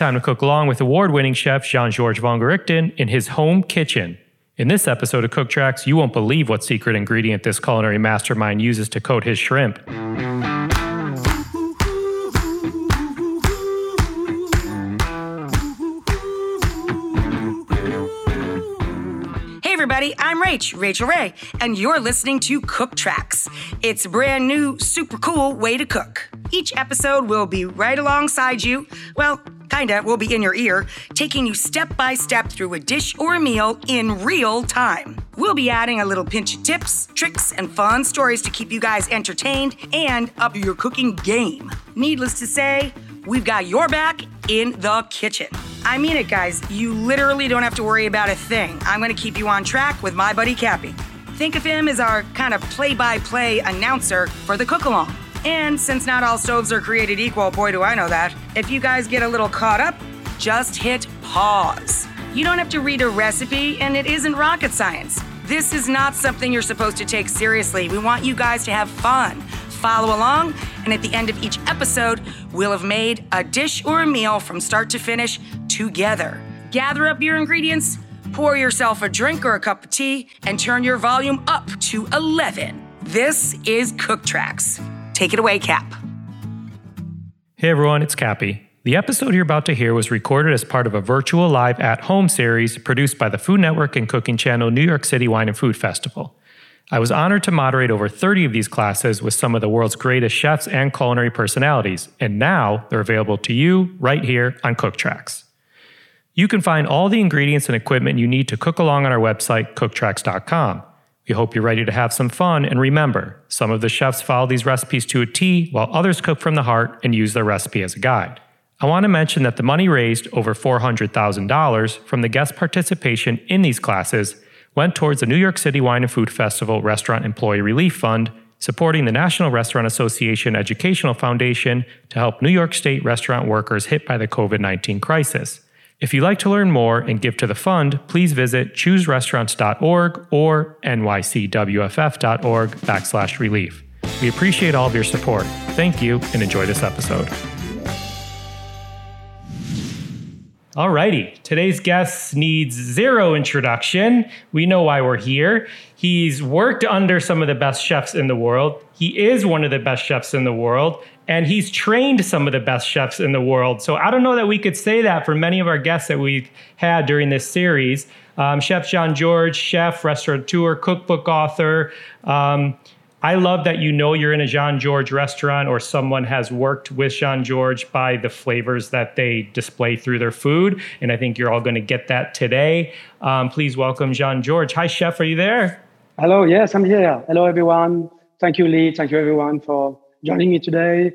time to cook along with award winning chef Jean Georges Vongerichten in his home kitchen. In this episode of Cook Tracks, you won't believe what secret ingredient this culinary mastermind uses to coat his shrimp. Hey everybody, I'm Rach, Rachael Ray, and you're listening to Cook Tracks. It's a brand new, super cool way to cook. Each episode will be right alongside you. Well, kinda, will be in your ear, taking you step by step through a dish or a meal in real time. We'll be adding a little pinch of tips, tricks, and fun stories to keep you guys entertained and up your cooking game. Needless to say, we've got your back in the kitchen. I mean it, guys. You literally don't have to worry about a thing. I'm to keep you on track with my buddy Cappy. Think of him as our kind of play by play announcer for the cook along. And since not all stoves are created equal, boy, do I know that, if you guys get a little caught up, just hit pause. You don't have to read a recipe, and it isn't rocket science. This is not something you're supposed to take seriously. We want you guys to have fun. Follow along, and at the end of each episode, we'll have made a dish or a meal from start to finish together. Gather up your ingredients, pour yourself a drink or a cup of tea, and turn your volume up to 11. This is Cook Tracks. Take it away, Cap. Hey everyone, it's Cappy. The episode you're about to hear was recorded as part of a virtual live at home series produced by the Food Network and cooking channel New York City Wine and Food Festival. I was honored to moderate over 30 of these classes with some of the world's greatest chefs and culinary personalities, and now they're available to you right here on Cook Tracks. You can find all the ingredients and equipment you need to cook along on our website, cooktracks.com. We hope you're ready to have some fun, and remember, some of the chefs follow these recipes to a T, while others cook from the heart and use their recipe as a guide. I want to mention that the money raised, over $400,000, from the guest participation in these classes went towards the New York City Wine and Food Festival Restaurant Employee Relief Fund, supporting the National Restaurant Association Educational Foundation to help New York State restaurant workers hit by the COVID 19 crisis. If you'd like to learn more and give to the fund, please visit chooserestaurants.org or nycwff.org backslash relief. We appreciate all of your support. Thank you and enjoy this episode. Alrighty, today's guest needs zero introduction. We know why we're here. He's worked under some of the best chefs in the world. He is one of the best chefs in the world, and he's trained some of the best chefs in the world. So I don't know that we could say that for many of our guests that we've had during this series. Um, chef Jean Georges, chef, restaurateur, cookbook author. Um, I love that you know you're in a Jean Georges restaurant or someone has worked with Jean Georges by the flavors that they display through their food. And I think you're all going to get that today. Um, please welcome Jean Georges. Hi, Chef. Are you there? Hello. Yes, I'm here. Hello, everyone. Thank you, Lee. Thank you, everyone, for joining me today.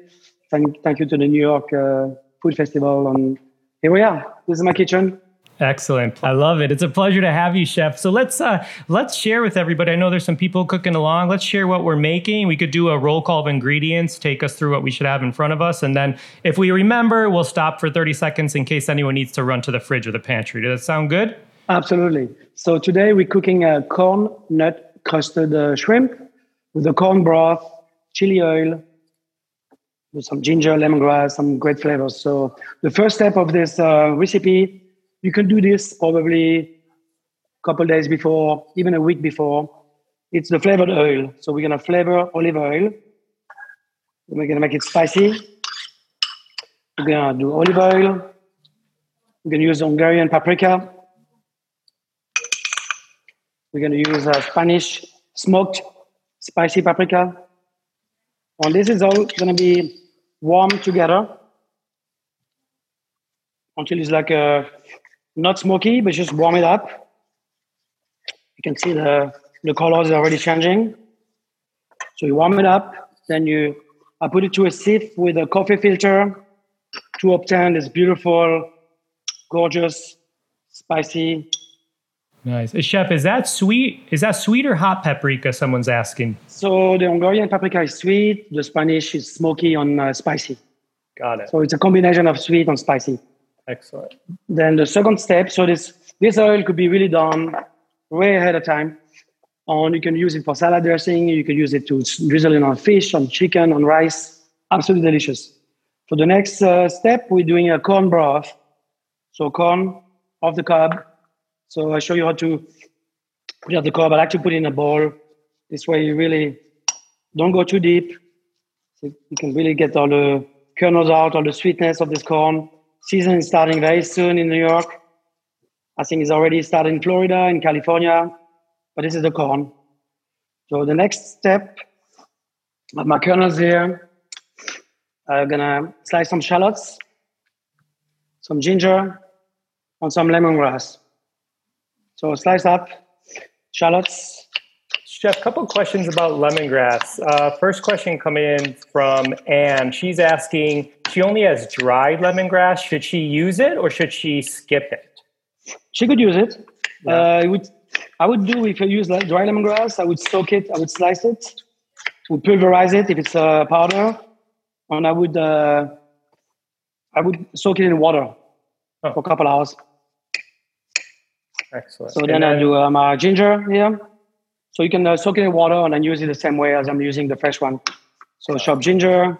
Thank, thank you to the New York uh, Food Festival. And here we are. This is my kitchen. Excellent. I love it. It's a pleasure to have you, chef. So let's uh, let's share with everybody. I know there's some people cooking along. Let's share what we're making. We could do a roll call of ingredients, take us through what we should have in front of us, and then if we remember, we'll stop for 30 seconds in case anyone needs to run to the fridge or the pantry. Does that sound good? Absolutely. So today we're cooking a corn nut crusted uh, shrimp with a corn broth, chili oil, with some ginger, lemongrass, some great flavors. So the first step of this uh, recipe you can do this probably a couple days before, even a week before. It's the flavored oil. So we're gonna flavor olive oil. We're gonna make it spicy. We're gonna do olive oil. We're gonna use Hungarian paprika. We're gonna use uh, Spanish smoked spicy paprika. And this is all gonna be warm together until it's like a not smoky, but just warm it up. You can see the, the colors are already changing. So you warm it up, then you I put it to a sieve with a coffee filter to obtain this beautiful, gorgeous, spicy. Nice. Chef, is that sweet? Is that sweet or hot paprika? Someone's asking. So the Hungarian paprika is sweet. The Spanish is smoky and uh, spicy. Got it. So it's a combination of sweet and spicy. Excellent. Then the second step, so this this oil could be really done way ahead of time. And you can use it for salad dressing. You can use it to drizzle it on fish, on chicken, on rice. Absolutely delicious. For the next uh, step, we're doing a corn broth. So corn off the cob. So I show you how to put on the cob. I like to put in a bowl. This way you really don't go too deep. So you can really get all the kernels out, all the sweetness of this corn. Season is starting very soon in New York. I think it's already started in Florida, in California, but this is the corn. So the next step, I have my kernels here. I'm gonna slice some shallots, some ginger, and some lemongrass. So slice up shallots. Chef, a couple questions about lemongrass. Uh, first question coming in from Anne. She's asking, she only has dried lemongrass. Should she use it or should she skip it? She could use it. Yeah. Uh, I would, I would do if I use dry lemongrass. I would soak it. I would slice it. Would pulverize it if it's a powder, and I would, uh, I would soak it in water oh. for a couple hours. Excellent. So then, then I do uh, my ginger here. So you can uh, soak it in water and then use it the same way as I'm using the fresh one. So chop ginger.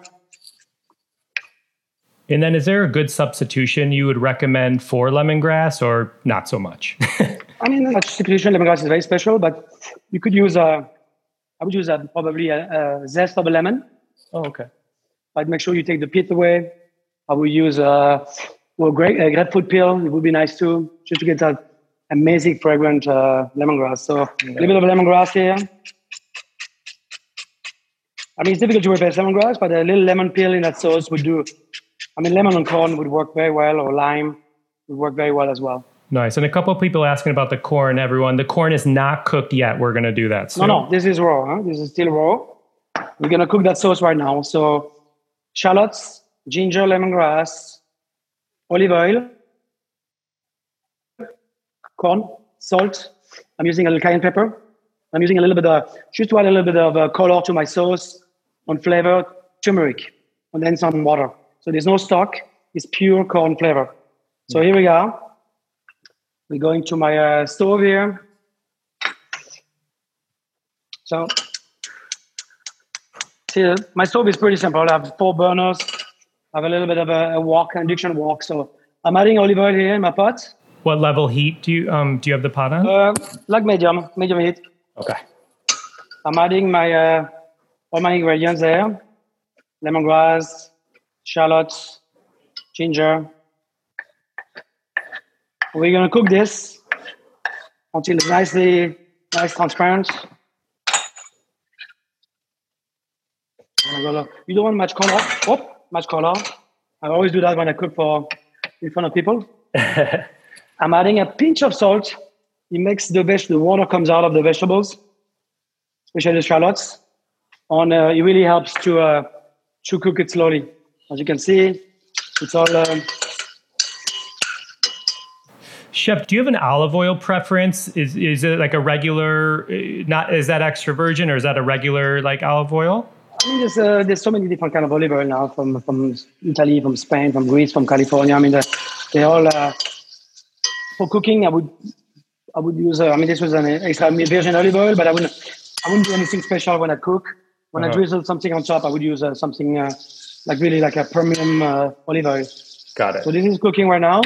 And then, is there a good substitution you would recommend for lemongrass, or not so much? I mean, substitution lemongrass is very special, but you could use a. Uh, would use a, probably a, a zest of a lemon. Oh, okay. I'd make sure you take the pit away. I would use a well, grape, a grapefruit peel. It would be nice too, just to get that amazing fragrant uh, lemongrass. So a little bit of lemongrass here. I mean, it's difficult to replace lemongrass, but a little lemon peel in that sauce would do. I mean, lemon and corn would work very well, or lime would work very well as well. Nice. And a couple of people asking about the corn, everyone. The corn is not cooked yet. We're going to do that soon. No, no, this is raw. Huh? This is still raw. We're going to cook that sauce right now. So, shallots, ginger, lemongrass, olive oil, corn, salt. I'm using a little cayenne pepper. I'm using a little bit of, just to add a little bit of uh, color to my sauce on flavor, turmeric, and then some water. So there's no stock, it's pure corn flavor. So here we are. We're going to my uh, stove here. So see, my stove is pretty simple. I have four burners. I have a little bit of a, a wok, induction wok. So I'm adding olive oil here in my pot. What level heat do you um do you have the pot on? Uh, like medium, medium heat. Okay. I'm adding my uh, all my ingredients there: lemongrass, shallots, ginger. We're gonna cook this until it's nicely, nice transparent. You don't want much color. Oh, much color. I always do that when I cook for in front of people. I'm adding a pinch of salt. It makes the veg- the water comes out of the vegetables, especially the shallots. On uh, it really helps to uh, to cook it slowly. As you can see, it's all. Uh, Chef, do you have an olive oil preference? Is is it like a regular? Uh, not is that extra virgin or is that a regular like olive oil? I mean, there's uh, there's so many different kind of olive oil now from from Italy, from Spain, from Greece, from California. I mean, they they all uh, for cooking, I would I would use. Uh, I mean, this was an extra virgin olive oil, but I wouldn't I wouldn't do anything special when I cook. When uh-huh. I drizzle something on top, I would use uh, something uh, like really like a premium uh, olive oil. Got it. So this is cooking right now.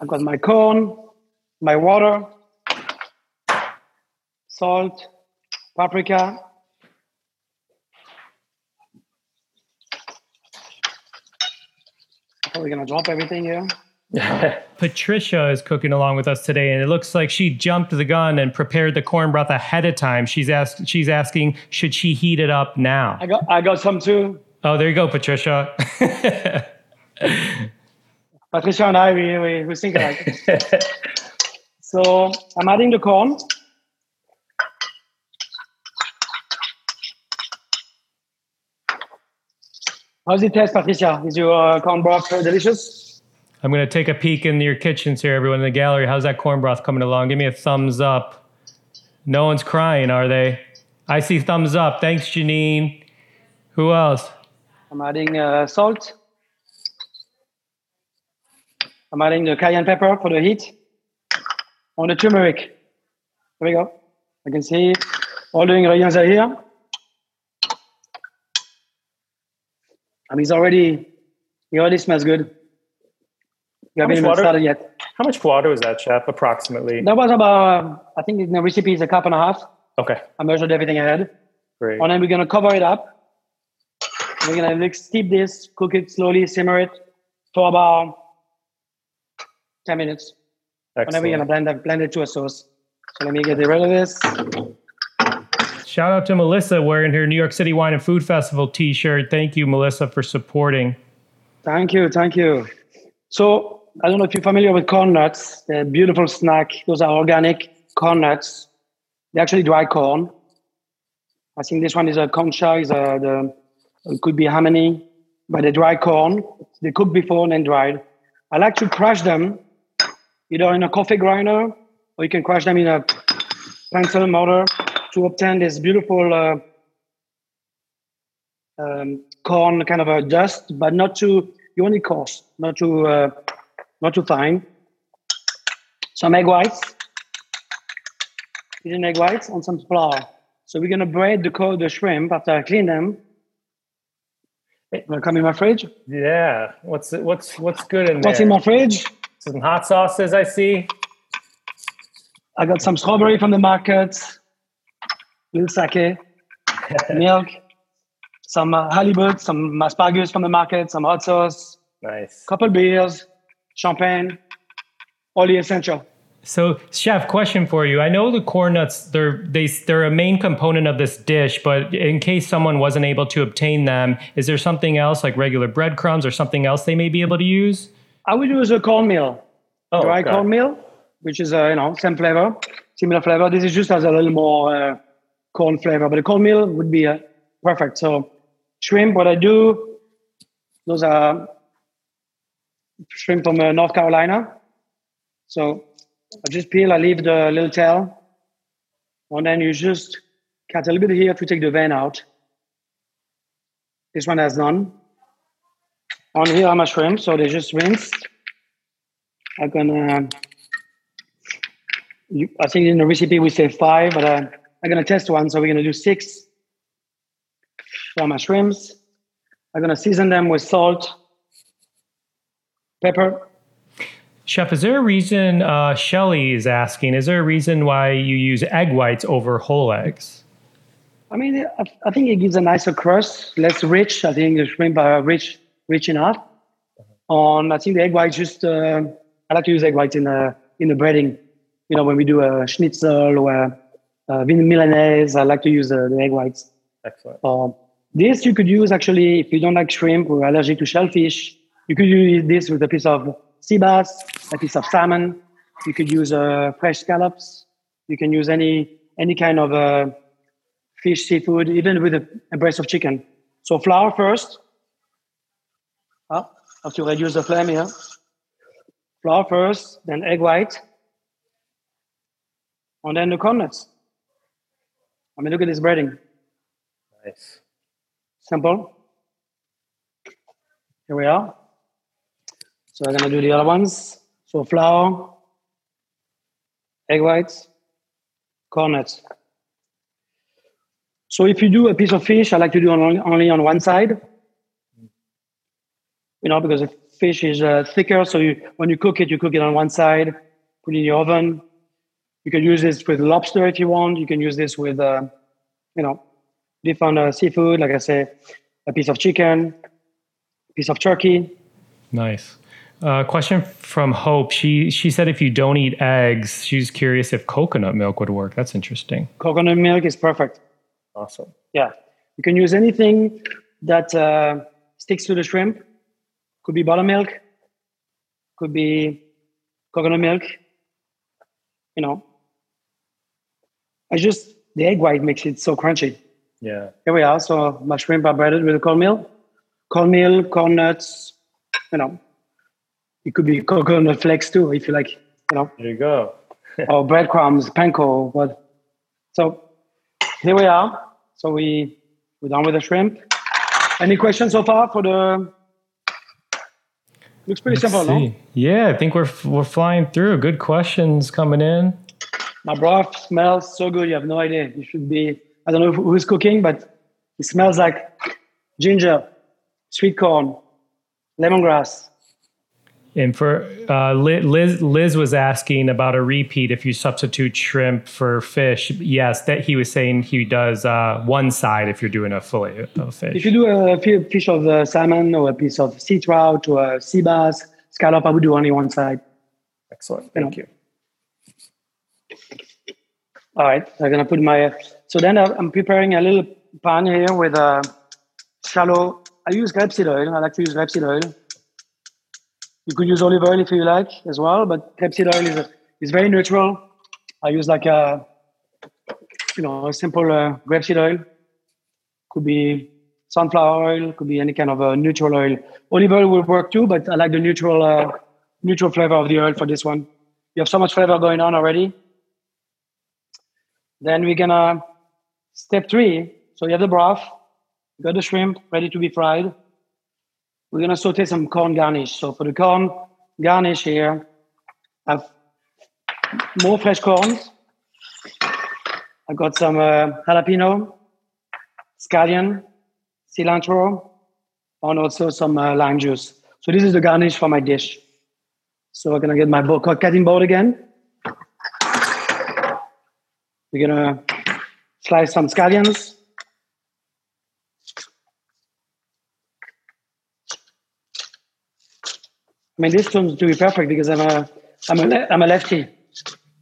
I've got my corn, my water, salt, paprika. Are gonna drop everything here? Patricia is cooking along with us today, and it looks like she jumped the gun and prepared the corn broth ahead of time. She's asked, she's asking, should she heat it up now? I got, I got some too. Oh, there you go, Patricia. Patricia and I, we, we, we think alike. so I'm adding the corn. How's it taste, Patricia? Is your uh, corn broth delicious? I'm going to take a peek in your kitchens here, everyone in the gallery. How's that corn broth coming along? Give me a thumbs up. No one's crying, are they? I see thumbs up. Thanks, Janine. Who else? I'm adding uh, salt. I'm adding the cayenne pepper for the heat. On the turmeric. There we go. I can see all the ingredients are here. I mean, it's already, it already smells good. You haven't even water? started yet. How much water was that, chef? Approximately. That was about, I think the recipe is a cup and a half. Okay, I measured everything ahead. great. And then we're gonna cover it up. We're gonna like steep this, cook it slowly, simmer it for about 10 minutes. Excellent. And then we're gonna blend blend it to a sauce. So let me get rid of this. Shout out to Melissa wearing her New York City Wine and Food Festival T-shirt. Thank you, Melissa, for supporting. Thank you, thank you. So I don't know if you're familiar with corn nuts. A beautiful snack. Those are organic corn nuts. They're actually dry corn. I think this one is a concha, is a the it could be hominy, but they're dry corn. They cook before and then dried. I like to crush them either in a coffee grinder or you can crush them in a pestle mortar to obtain this beautiful uh, um, corn kind of a dust, but not too you only coarse, not too uh, not too fine. Some egg whites, eaten egg whites, and some flour. So we're gonna braid the co- the shrimp after I clean them. Hey, wanna come in my fridge? Yeah. What's what's what's good in there? What's in my fridge? Some hot sauces, I see. I got some strawberry from the market, little sake, milk, some uh, halibut, some asparagus from the market, some hot sauce, Nice. couple beers, champagne, all the essential. So, chef, question for you. I know the corn nuts they're they they're a main component of this dish, but in case someone wasn't able to obtain them, is there something else like regular breadcrumbs or something else they may be able to use? I would use a cornmeal, Oh, dry okay. cornmeal, which is uh, you know same flavor, similar flavor. This is just has a little more uh, corn flavor, but the cornmeal would be uh, perfect. So shrimp, what I do, those are shrimp from uh, North Carolina. So I just peel, I leave the little tail, and then you just cut a little bit here to take the vein out. This one has none. On here are my shrimp, so they just rinsed. I'm gonna. I think in the recipe we say five, but uh, I'm gonna test one, so we're gonna do six my shrimps. I'm gonna season them with salt, pepper. Chef, is there a reason uh, Shelly is asking? Is there a reason why you use egg whites over whole eggs? I mean, I, I think it gives a nicer crust, less rich. I think the shrimp are rich, rich enough. On, I think the egg whites just. Uh, I like to use egg whites in the in the breading. You know, when we do a schnitzel or a, a milanese, I like to use uh, the egg whites. Excellent. Um, this you could use actually if you don't like shrimp or allergic to shellfish. You could use this with a piece of sea bass, a piece of salmon. You could use uh, fresh scallops. You can use any any kind of uh, fish, seafood, even with a, a breast of chicken. So flour first. Ah, have to reduce the flame here. Flour first, then egg white, and then the corn nuts. I mean, look at this breading. Nice. Simple. Here we are. So I'm gonna do the other ones. So flour, egg whites, corn nuts. So if you do a piece of fish, I like to do on, only on one side. You know, because the fish is uh, thicker, so you, when you cook it, you cook it on one side, put it in the oven. You can use this with lobster if you want. You can use this with, uh, you know, different uh, seafood, like I say, a piece of chicken, a piece of turkey. Nice. Uh, question from Hope. She she said if you don't eat eggs, she's curious if coconut milk would work. That's interesting. Coconut milk is perfect. Awesome. Yeah. You can use anything that uh, sticks to the shrimp. Could be buttermilk, could be coconut milk. You know, I just, the egg white makes it so crunchy. Yeah. Here we are. So my shrimp are breaded with cornmeal, cornmeal, corn nuts, you know. It could be coconut flakes too, if you like, you know, There you go. or breadcrumbs, panko. But so here we are. So we we're done with the shrimp. Any questions so far for the? Looks pretty simple, no? Yeah, I think we're we're flying through. Good questions coming in. My broth smells so good. You have no idea. You should be. I don't know who's cooking, but it smells like ginger, sweet corn, lemongrass. And for uh, Liz, Liz was asking about a repeat if you substitute shrimp for fish. Yes, that he was saying he does uh, one side if you're doing a fillet of fish. If you do a fish of uh, salmon or a piece of sea trout or a sea bass, scallop, I would do only one side. Excellent. Thank you. you. All right, I'm gonna put my. So then I'm preparing a little pan here with a shallow. I use grapeseed oil. I like to use grapeseed oil you could use olive oil if you like as well, but grapeseed oil is, is very neutral. I use like a, you know, a simple uh, grapeseed oil. Could be sunflower oil, could be any kind of a neutral oil. Olive oil will work too, but I like the neutral, uh, neutral flavor of the oil for this one. You have so much flavor going on already. Then we're gonna step three. So you have the broth, you got the shrimp ready to be fried. We're gonna saute some corn garnish. So for the corn garnish here, I have more fresh corns. I've got some uh, jalapeno, scallion, cilantro, and also some uh, lime juice. So this is the garnish for my dish. So I'm gonna get my cutting board again. We're gonna slice some scallions. I mean, this turns to be perfect because I'm a I'm a I'm a lefty.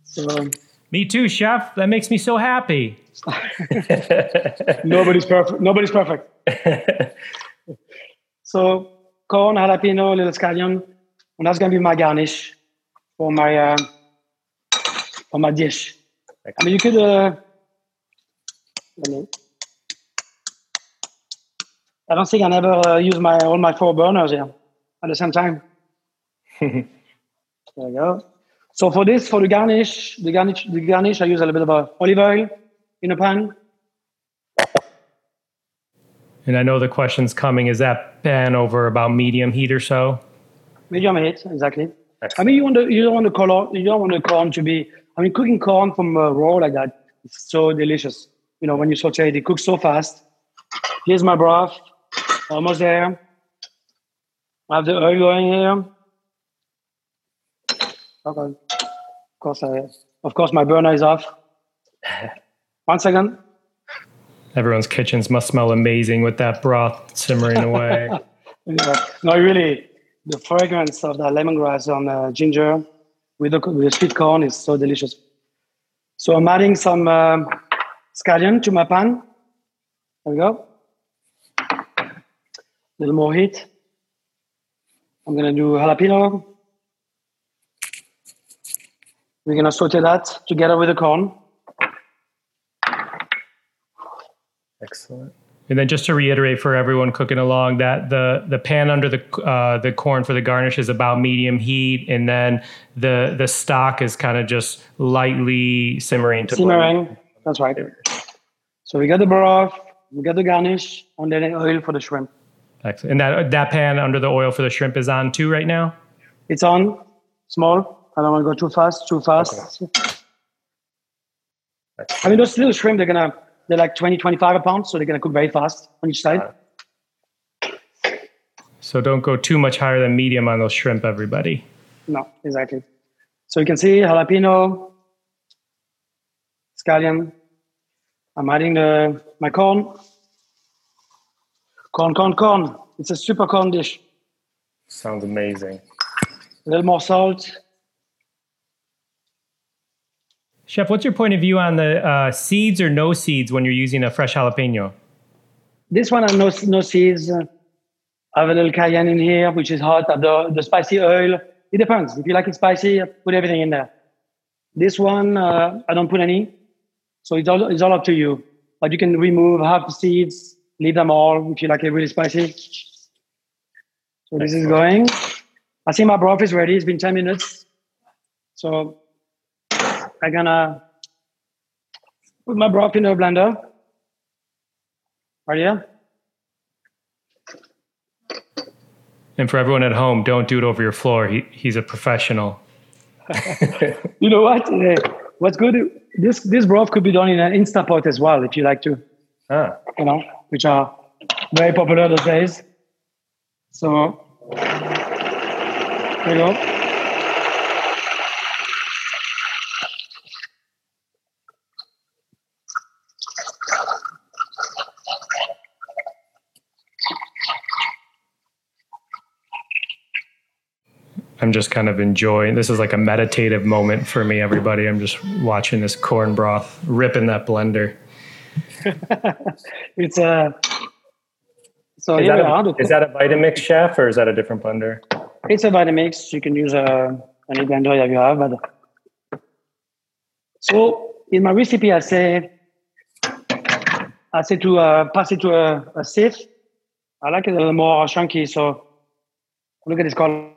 So me too, chef. That makes me so happy. Nobody's perfect. Nobody's perfect. so corn, jalapeno, little scallion, and that's gonna be my garnish for my uh, for my dish. I mean, you could. Uh, I don't think I never uh, use my all my four burners here at the same time there you go. So for this, for the garnish, the garnish, the garnish, I use a little bit of olive oil in a pan. And I know the question's coming. Is that pan over about medium heat or so? Medium heat, exactly. Excellent. I mean, you want the, you don't want the color, you don't want the corn to be. I mean, cooking corn from uh, raw like that, it's so delicious. You know, when you saute it, it cooks so fast. Here's my broth, almost there. I have the oil going here. Okay. Of course, I, of course, my burner is off. One second. Everyone's kitchens must smell amazing with that broth simmering away. yeah. No, really, the fragrance of the lemongrass on the ginger with the, the sweet corn is so delicious. So I'm adding some um, scallion to my pan. There we go. A little more heat. I'm gonna do jalapeno. We're gonna saute that together with the corn. Excellent. And then just to reiterate for everyone cooking along that the the pan under the uh, the corn for the garnish is about medium heat, and then the the stock is kind of just lightly simmering to simmering. That's right. So we got the broth, we got the garnish, and then the oil for the shrimp. Excellent. And that that pan under the oil for the shrimp is on too right now. It's on, small. I don't want to go too fast, too fast. Okay. I mean, those little shrimp, they're gonna, they're like 20, 25 a pound, so they're gonna cook very fast on each side. So don't go too much higher than medium on those shrimp, everybody. No, exactly. So you can see jalapeno, scallion. I'm adding the my corn. Corn, corn, corn. It's a super corn dish. Sounds amazing. A little more salt. Chef, what's your point of view on the uh, seeds or no seeds when you're using a fresh jalapeno? This one, I no, no seeds. I have a little cayenne in here, which is hot. The, the spicy oil. It depends. If you like it spicy, put everything in there. This one, uh, I don't put any. So it's all, it's all up to you. But you can remove half the seeds, leave them all if you like it really spicy. So this is going. I see my broth is ready. It's been 10 minutes. So I'm gonna put my broth in a blender. Right here. And for everyone at home, don't do it over your floor. He, he's a professional. you know what? What's good? This this broth could be done in an Instapot as well, if you like to. Ah. You know, which are very popular these days. So There you go. Just kind of enjoying. This is like a meditative moment for me. Everybody, I'm just watching this corn broth rip in that blender. it's a. So Is that, a, is that a Vitamix chef or is that a different blender? It's a Vitamix. You can use a any blender you have. But so in my recipe, I say I say to uh, pass it to a, a sieve. I like it a little more chunky. So look at this color.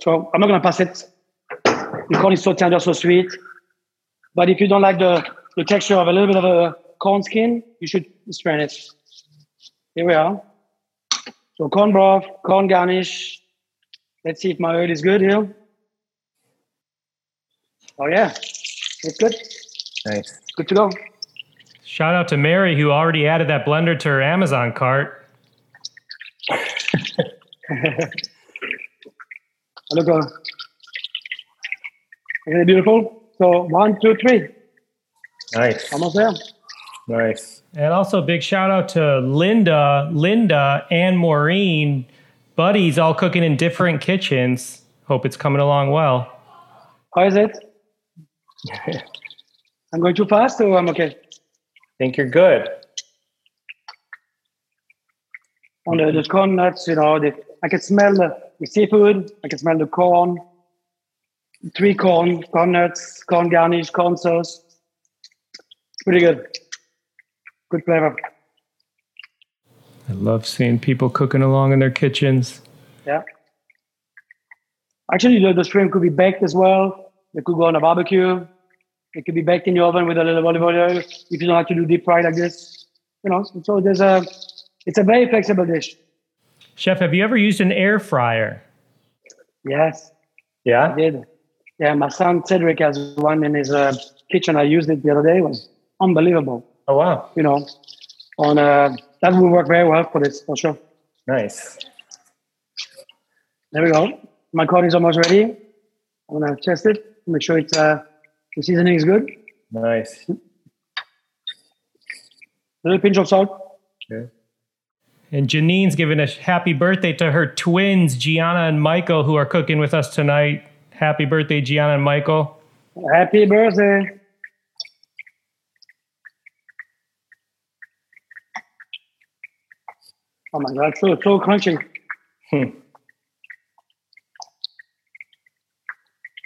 So I'm not gonna pass it. The corn is so tender, so sweet. But if you don't like the, the texture of a little bit of a corn skin, you should strain it. Here we are. So corn broth, corn garnish. Let's see if my oil is good here. Oh yeah, it's good. Nice. Good to go. Shout out to Mary who already added that blender to her Amazon cart. Look, isn't it beautiful? So one, two, three, Nice. almost there. Nice. And also a big shout out to Linda, Linda, and Maureen, buddies, all cooking in different kitchens. Hope it's coming along well. How is it? I'm going too fast, or I'm okay? Think you're good. On the, the corn nuts, you know, the, I can smell the, seafood. I can smell the corn. Three corn, corn nuts, corn garnish, corn sauce. Pretty good. Good flavor. I love seeing people cooking along in their kitchens. Yeah. Actually, the, the shrimp could be baked as well. They could go on a barbecue. It could be baked in the oven with a little olive oil if you don't like to do deep fry like this. You know, so there's a, it's a very flexible dish. Chef, have you ever used an air fryer? Yes, I Yeah. did. Yeah, my son Cedric has one in his uh, kitchen. I used it the other day. It was unbelievable. Oh wow. You know, on uh, that will work very well for this for sure. Nice. There we go. My corn is almost ready. I'm gonna test it. Make sure it's uh, the seasoning is good. Nice. A little pinch of salt. And Janine's giving a happy birthday to her twins, Gianna and Michael, who are cooking with us tonight. Happy birthday, Gianna and Michael. Happy birthday. Oh my god, so so crunchy. Hmm.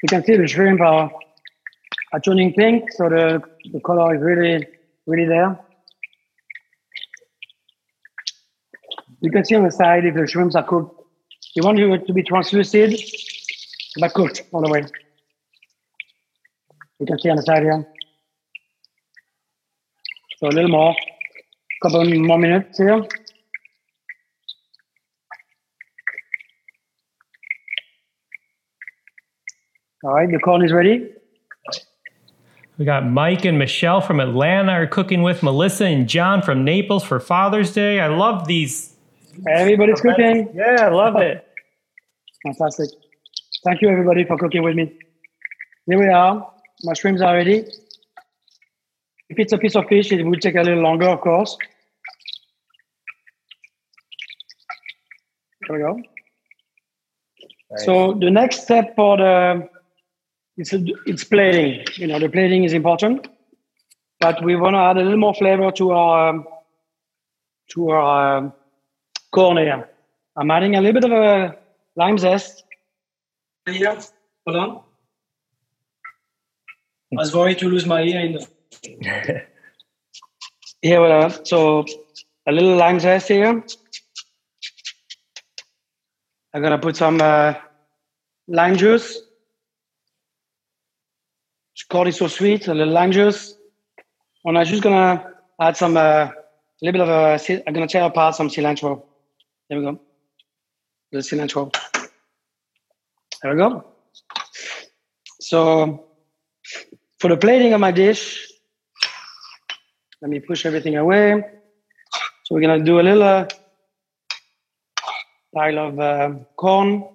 You can see the shrimp are, are turning pink, so the, the color is really, really there. You can see on the side if the shrimps are cooked. You want it to be translucent, but cooked all the way. You can see on the side here. So a little more, couple more minutes here. All right, the corn is ready. We got Mike and Michelle from Atlanta are cooking with Melissa and John from Naples for Father's Day. I love these. Everybody's cooking. Yeah, I love it. Fantastic. Thank you, everybody, for cooking with me. Here we are. Mushrooms are ready. If it's a piece of fish, it will take a little longer, of course. There we go. So the next step for the it's it's plating. You know, the plating is important, but we want to add a little more flavor to our to our corn here. I'm adding a little bit of a lime zest. Here, hold on. I was worried to lose my ear in the. here, well, so a little lime zest here. I'm gonna put some uh, lime juice. Corn is so sweet, a little lime juice. And I'm just gonna add some, uh, a little bit of a, I'm gonna tear apart some cilantro. There we go. Let's see natural. There we go. So for the plating of my dish, let me push everything away. So we're gonna do a little, uh, pile of uh, corn.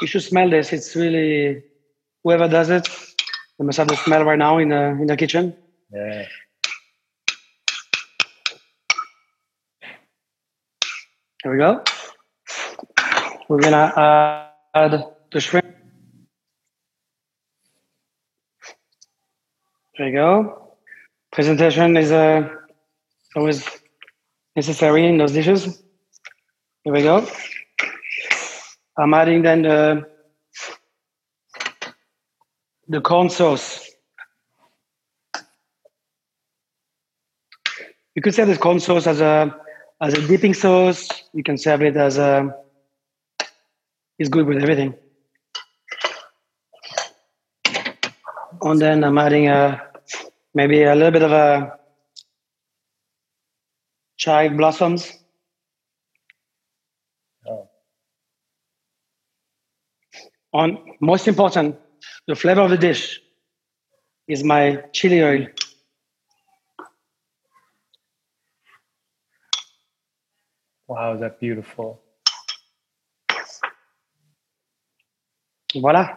You should smell this. It's really whoever does it, they must have the smell right now in the in the kitchen. Yeah. Here we go. We're gonna add the shrimp. There you go. Presentation is uh, always necessary in those dishes. Here we go. I'm adding then the, the corn sauce. You could serve this corn sauce as a as a dipping sauce. You can serve it as a. It's good with everything. And then I'm adding a maybe a little bit of a chive blossoms. Oh. Most important, the flavor of the dish is my chili oil. Wow, is that beautiful? Voila.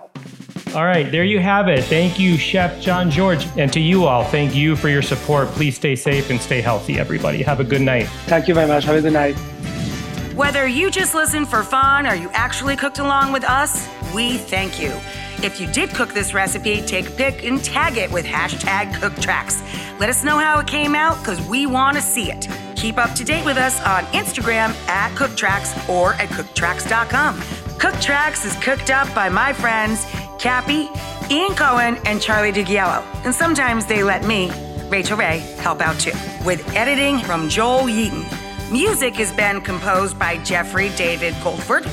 All right, there you have it. Thank you, Chef Jean Georges. And to you all, thank you for your support. Please stay safe and stay healthy, everybody. Have a good night. Thank you very much. Have a good night. Whether you just listened for fun or you actually cooked along with us, we thank you. If you did cook this recipe, take a pic and tag it with hashtag CookTracks. Let us know how it came out because we want to see it. Keep up to date with us on Instagram at CookTracks or at CookTracks.com. CookTracks is cooked up by my friends Cappy, Ian Cohen, and Charlie DiGhiello. And sometimes they let me, Rachael Ray, help out too. With editing from Joel Yeaton. Music has been composed by Jeffrey David Goldford.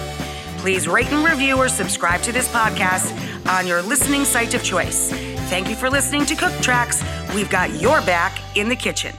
Please rate and review or subscribe to this podcast on your listening site of choice. Thank you for listening to Cook Tracks. We've got your back in the kitchen.